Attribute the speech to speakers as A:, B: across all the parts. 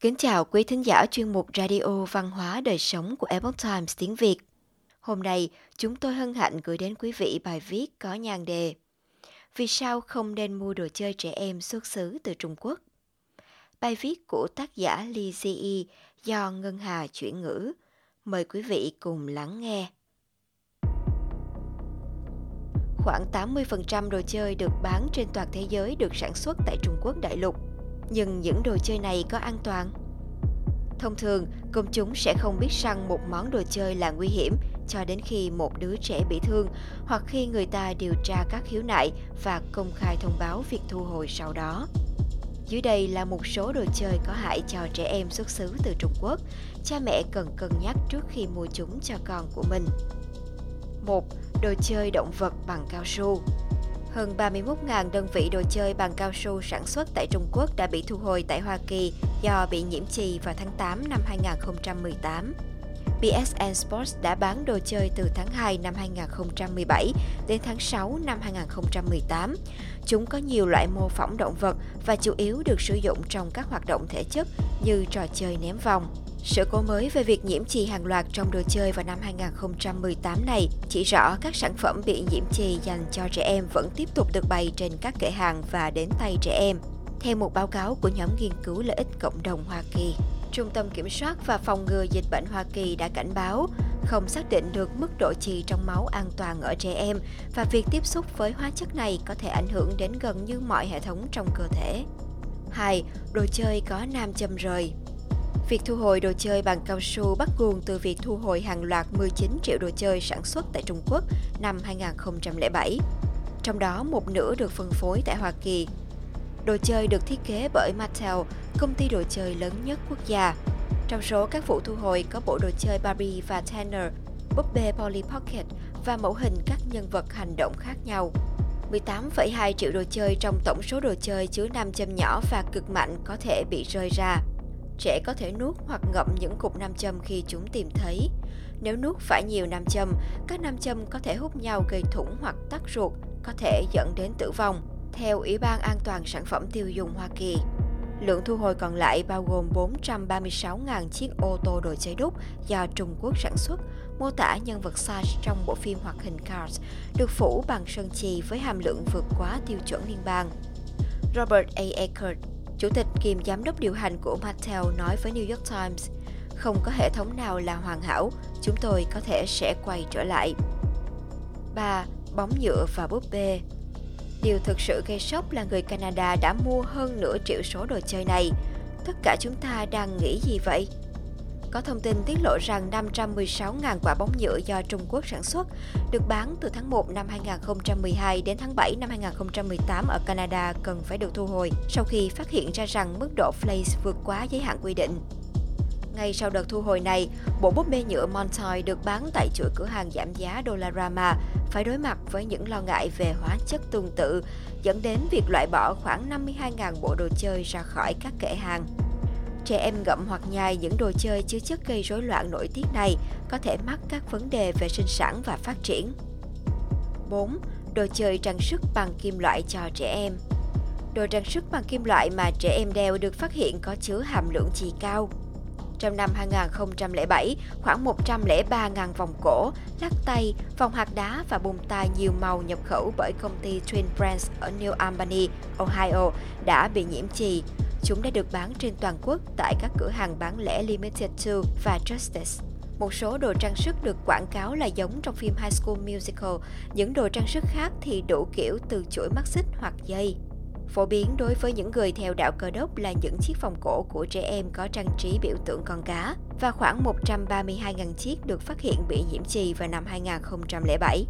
A: Kính chào quý thính giả chuyên mục Radio Văn hóa Đời Sống của Epoch Times tiếng Việt. Hôm nay, chúng tôi hân hạnh gửi đến quý vị bài viết có nhan đề Vì sao không nên mua đồ chơi trẻ em xuất xứ từ Trung Quốc? Bài viết của tác giả Li Ziyi do Ngân Hà chuyển ngữ. Mời quý vị cùng lắng nghe. Khoảng 80% đồ chơi được bán trên toàn thế giới được sản xuất tại Trung Quốc đại lục – nhưng những đồ chơi này có an toàn? Thông thường, công chúng sẽ không biết rằng một món đồ chơi là nguy hiểm cho đến khi một đứa trẻ bị thương hoặc khi người ta điều tra các khiếu nại và công khai thông báo việc thu hồi sau đó. Dưới đây là một số đồ chơi có hại cho trẻ em xuất xứ từ Trung Quốc. Cha mẹ cần cân nhắc trước khi mua chúng cho con của mình. 1. Đồ chơi động vật bằng cao su hơn 31.000 đơn vị đồ chơi bằng cao su sản xuất tại Trung Quốc đã bị thu hồi tại Hoa Kỳ do bị nhiễm trì vào tháng 8 năm 2018. PSN Sports đã bán đồ chơi từ tháng 2 năm 2017 đến tháng 6 năm 2018. Chúng có nhiều loại mô phỏng động vật và chủ yếu được sử dụng trong các hoạt động thể chất như trò chơi ném vòng. Sự cố mới về việc nhiễm chì hàng loạt trong đồ chơi vào năm 2018 này chỉ rõ các sản phẩm bị nhiễm chì dành cho trẻ em vẫn tiếp tục được bày trên các kệ hàng và đến tay trẻ em. Theo một báo cáo của nhóm nghiên cứu lợi ích cộng đồng Hoa Kỳ, Trung tâm Kiểm soát và Phòng ngừa Dịch bệnh Hoa Kỳ đã cảnh báo không xác định được mức độ chì trong máu an toàn ở trẻ em và việc tiếp xúc với hóa chất này có thể ảnh hưởng đến gần như mọi hệ thống trong cơ thể. 2. Đồ chơi có nam châm rời Việc thu hồi đồ chơi bằng cao su bắt nguồn từ việc thu hồi hàng loạt 19 triệu đồ chơi sản xuất tại Trung Quốc năm 2007. Trong đó, một nửa được phân phối tại Hoa Kỳ. Đồ chơi được thiết kế bởi Mattel, công ty đồ chơi lớn nhất quốc gia. Trong số các vụ thu hồi có bộ đồ chơi Barbie và Tanner, búp bê Polly Pocket và mẫu hình các nhân vật hành động khác nhau. 18,2 triệu đồ chơi trong tổng số đồ chơi chứa nam châm nhỏ và cực mạnh có thể bị rơi ra. Trẻ có thể nuốt hoặc ngậm những cục nam châm khi chúng tìm thấy. Nếu nuốt phải nhiều nam châm, các nam châm có thể hút nhau gây thủng hoặc tắc ruột, có thể dẫn đến tử vong, theo Ủy ban An toàn Sản phẩm Tiêu dùng Hoa Kỳ. Lượng thu hồi còn lại bao gồm 436.000 chiếc ô tô đồ chơi đúc do Trung Quốc sản xuất, mô tả nhân vật Sarge trong bộ phim hoạt hình Cars, được phủ bằng sơn chì với hàm lượng vượt quá tiêu chuẩn liên bang. Robert A. Eckert, Chủ tịch kiêm giám đốc điều hành của Mattel nói với New York Times, không có hệ thống nào là hoàn hảo, chúng tôi có thể sẽ quay trở lại. 3. Bóng nhựa và búp bê Điều thực sự gây sốc là người Canada đã mua hơn nửa triệu số đồ chơi này. Tất cả chúng ta đang nghĩ gì vậy? Có thông tin tiết lộ rằng 516.000 quả bóng nhựa do Trung Quốc sản xuất được bán từ tháng 1 năm 2012 đến tháng 7 năm 2018 ở Canada cần phải được thu hồi sau khi phát hiện ra rằng mức độ flakes vượt quá giới hạn quy định. Ngay sau đợt thu hồi này, bộ búp bê nhựa Montoy được bán tại chuỗi cửa hàng giảm giá Dollarama phải đối mặt với những lo ngại về hóa chất tương tự, dẫn đến việc loại bỏ khoảng 52.000 bộ đồ chơi ra khỏi các kệ hàng. Trẻ em ngậm hoặc nhai những đồ chơi chứa chất gây rối loạn nội tiết này có thể mắc các vấn đề về sinh sản và phát triển. 4. Đồ chơi trang sức bằng kim loại cho trẻ em Đồ trang sức bằng kim loại mà trẻ em đeo được phát hiện có chứa hàm lượng chì cao. Trong năm 2007, khoảng 103.000 vòng cổ, lắc tay, vòng hạt đá và bông tai nhiều màu nhập khẩu bởi công ty Twin Brands ở New Albany, Ohio đã bị nhiễm chì. Chúng đã được bán trên toàn quốc tại các cửa hàng bán lẻ Limited 2 và Justice. Một số đồ trang sức được quảng cáo là giống trong phim High School Musical, những đồ trang sức khác thì đủ kiểu từ chuỗi mắt xích hoặc dây. Phổ biến đối với những người theo đạo cơ đốc là những chiếc vòng cổ của trẻ em có trang trí biểu tượng con cá và khoảng 132.000 chiếc được phát hiện bị nhiễm chì vào năm 2007.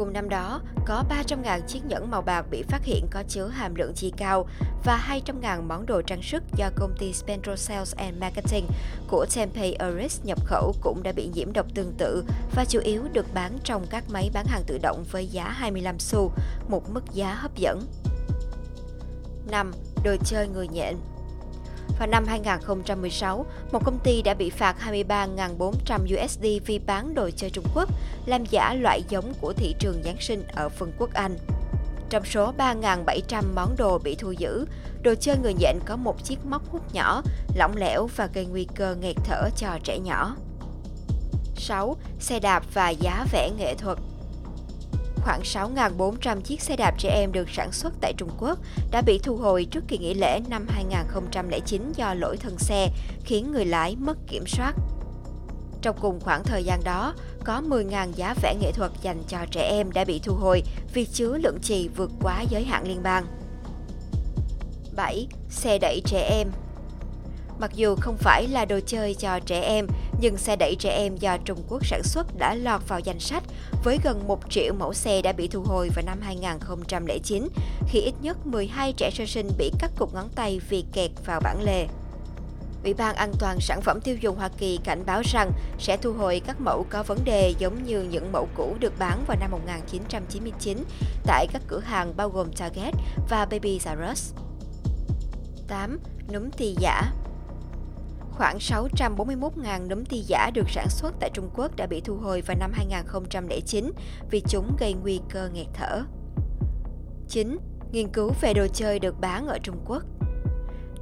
A: Cùng năm đó, có 300.000 chiếc nhẫn màu bạc bị phát hiện có chứa hàm lượng chi cao và 200.000 món đồ trang sức do công ty Spendro Sales and Marketing của Tempe, Aris nhập khẩu cũng đã bị nhiễm độc tương tự và chủ yếu được bán trong các máy bán hàng tự động với giá 25 xu, một mức giá hấp dẫn. 5. Đồ chơi người nhện vào năm 2016, một công ty đã bị phạt 23.400 USD vì bán đồ chơi Trung Quốc, làm giả loại giống của thị trường Giáng sinh ở Vương quốc Anh. Trong số 3.700 món đồ bị thu giữ, đồ chơi người nhện có một chiếc móc hút nhỏ, lỏng lẻo và gây nguy cơ nghẹt thở cho trẻ nhỏ. 6. Xe đạp và giá vẽ nghệ thuật Khoảng 6.400 chiếc xe đạp trẻ em được sản xuất tại Trung Quốc đã bị thu hồi trước kỳ nghỉ lễ năm 2009 do lỗi thân xe, khiến người lái mất kiểm soát. Trong cùng khoảng thời gian đó, có 10.000 giá vẽ nghệ thuật dành cho trẻ em đã bị thu hồi vì chứa lượng chì vượt quá giới hạn liên bang. 7. Xe đẩy trẻ em Mặc dù không phải là đồ chơi cho trẻ em, nhưng xe đẩy trẻ em do Trung Quốc sản xuất đã lọt vào danh sách với gần 1 triệu mẫu xe đã bị thu hồi vào năm 2009, khi ít nhất 12 trẻ sơ sinh bị cắt cụt ngón tay vì kẹt vào bản lề. Ủy ban An toàn sản phẩm tiêu dùng Hoa Kỳ cảnh báo rằng sẽ thu hồi các mẫu có vấn đề giống như những mẫu cũ được bán vào năm 1999 tại các cửa hàng bao gồm Target và Baby R 8. Núm ti giả Khoảng 641.000 núm ti giả được sản xuất tại Trung Quốc đã bị thu hồi vào năm 2009 vì chúng gây nguy cơ nghẹt thở. 9. Nghiên cứu về đồ chơi được bán ở Trung Quốc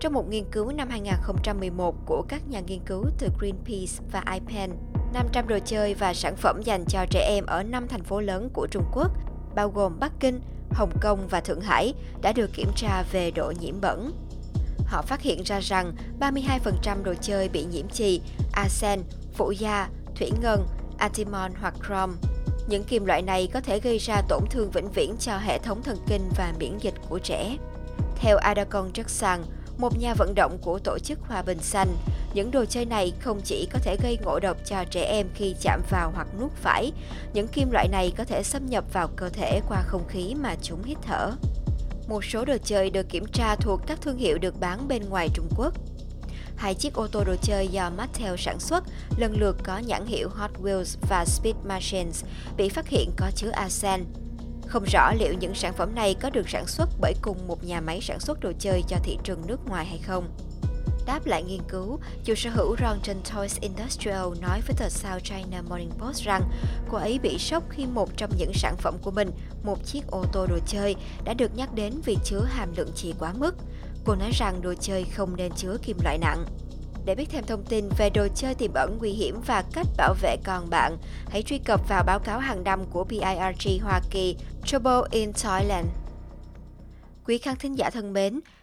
A: trong một nghiên cứu năm 2011 của các nhà nghiên cứu từ Greenpeace và IPEN, 500 đồ chơi và sản phẩm dành cho trẻ em ở 5 thành phố lớn của Trung Quốc, bao gồm Bắc Kinh, Hồng Kông và Thượng Hải, đã được kiểm tra về độ nhiễm bẩn. Họ phát hiện ra rằng 32% đồ chơi bị nhiễm chì, arsen, phụ gia, thủy ngân, antimon hoặc chrome. Những kim loại này có thể gây ra tổn thương vĩnh viễn cho hệ thống thần kinh và miễn dịch của trẻ. Theo Adacon Jackson, một nhà vận động của tổ chức Hòa Bình Xanh, những đồ chơi này không chỉ có thể gây ngộ độc cho trẻ em khi chạm vào hoặc nuốt phải, những kim loại này có thể xâm nhập vào cơ thể qua không khí mà chúng hít thở. Một số đồ chơi được kiểm tra thuộc các thương hiệu được bán bên ngoài Trung Quốc. Hai chiếc ô tô đồ chơi do Mattel sản xuất lần lượt có nhãn hiệu Hot Wheels và Speed Machines bị phát hiện có chứa arsen, không rõ liệu những sản phẩm này có được sản xuất bởi cùng một nhà máy sản xuất đồ chơi cho thị trường nước ngoài hay không. Đáp lại nghiên cứu, chủ sở hữu Rongton Toys Industrial nói với tờ South China Morning Post rằng cô ấy bị sốc khi một trong những sản phẩm của mình, một chiếc ô tô đồ chơi, đã được nhắc đến vì chứa hàm lượng chì quá mức. Cô nói rằng đồ chơi không nên chứa kim loại nặng. Để biết thêm thông tin về đồ chơi tiềm ẩn nguy hiểm và cách bảo vệ con bạn, hãy truy cập vào báo cáo hàng năm của PIRG Hoa Kỳ Trouble in Thailand. Quý khán thính giả thân mến,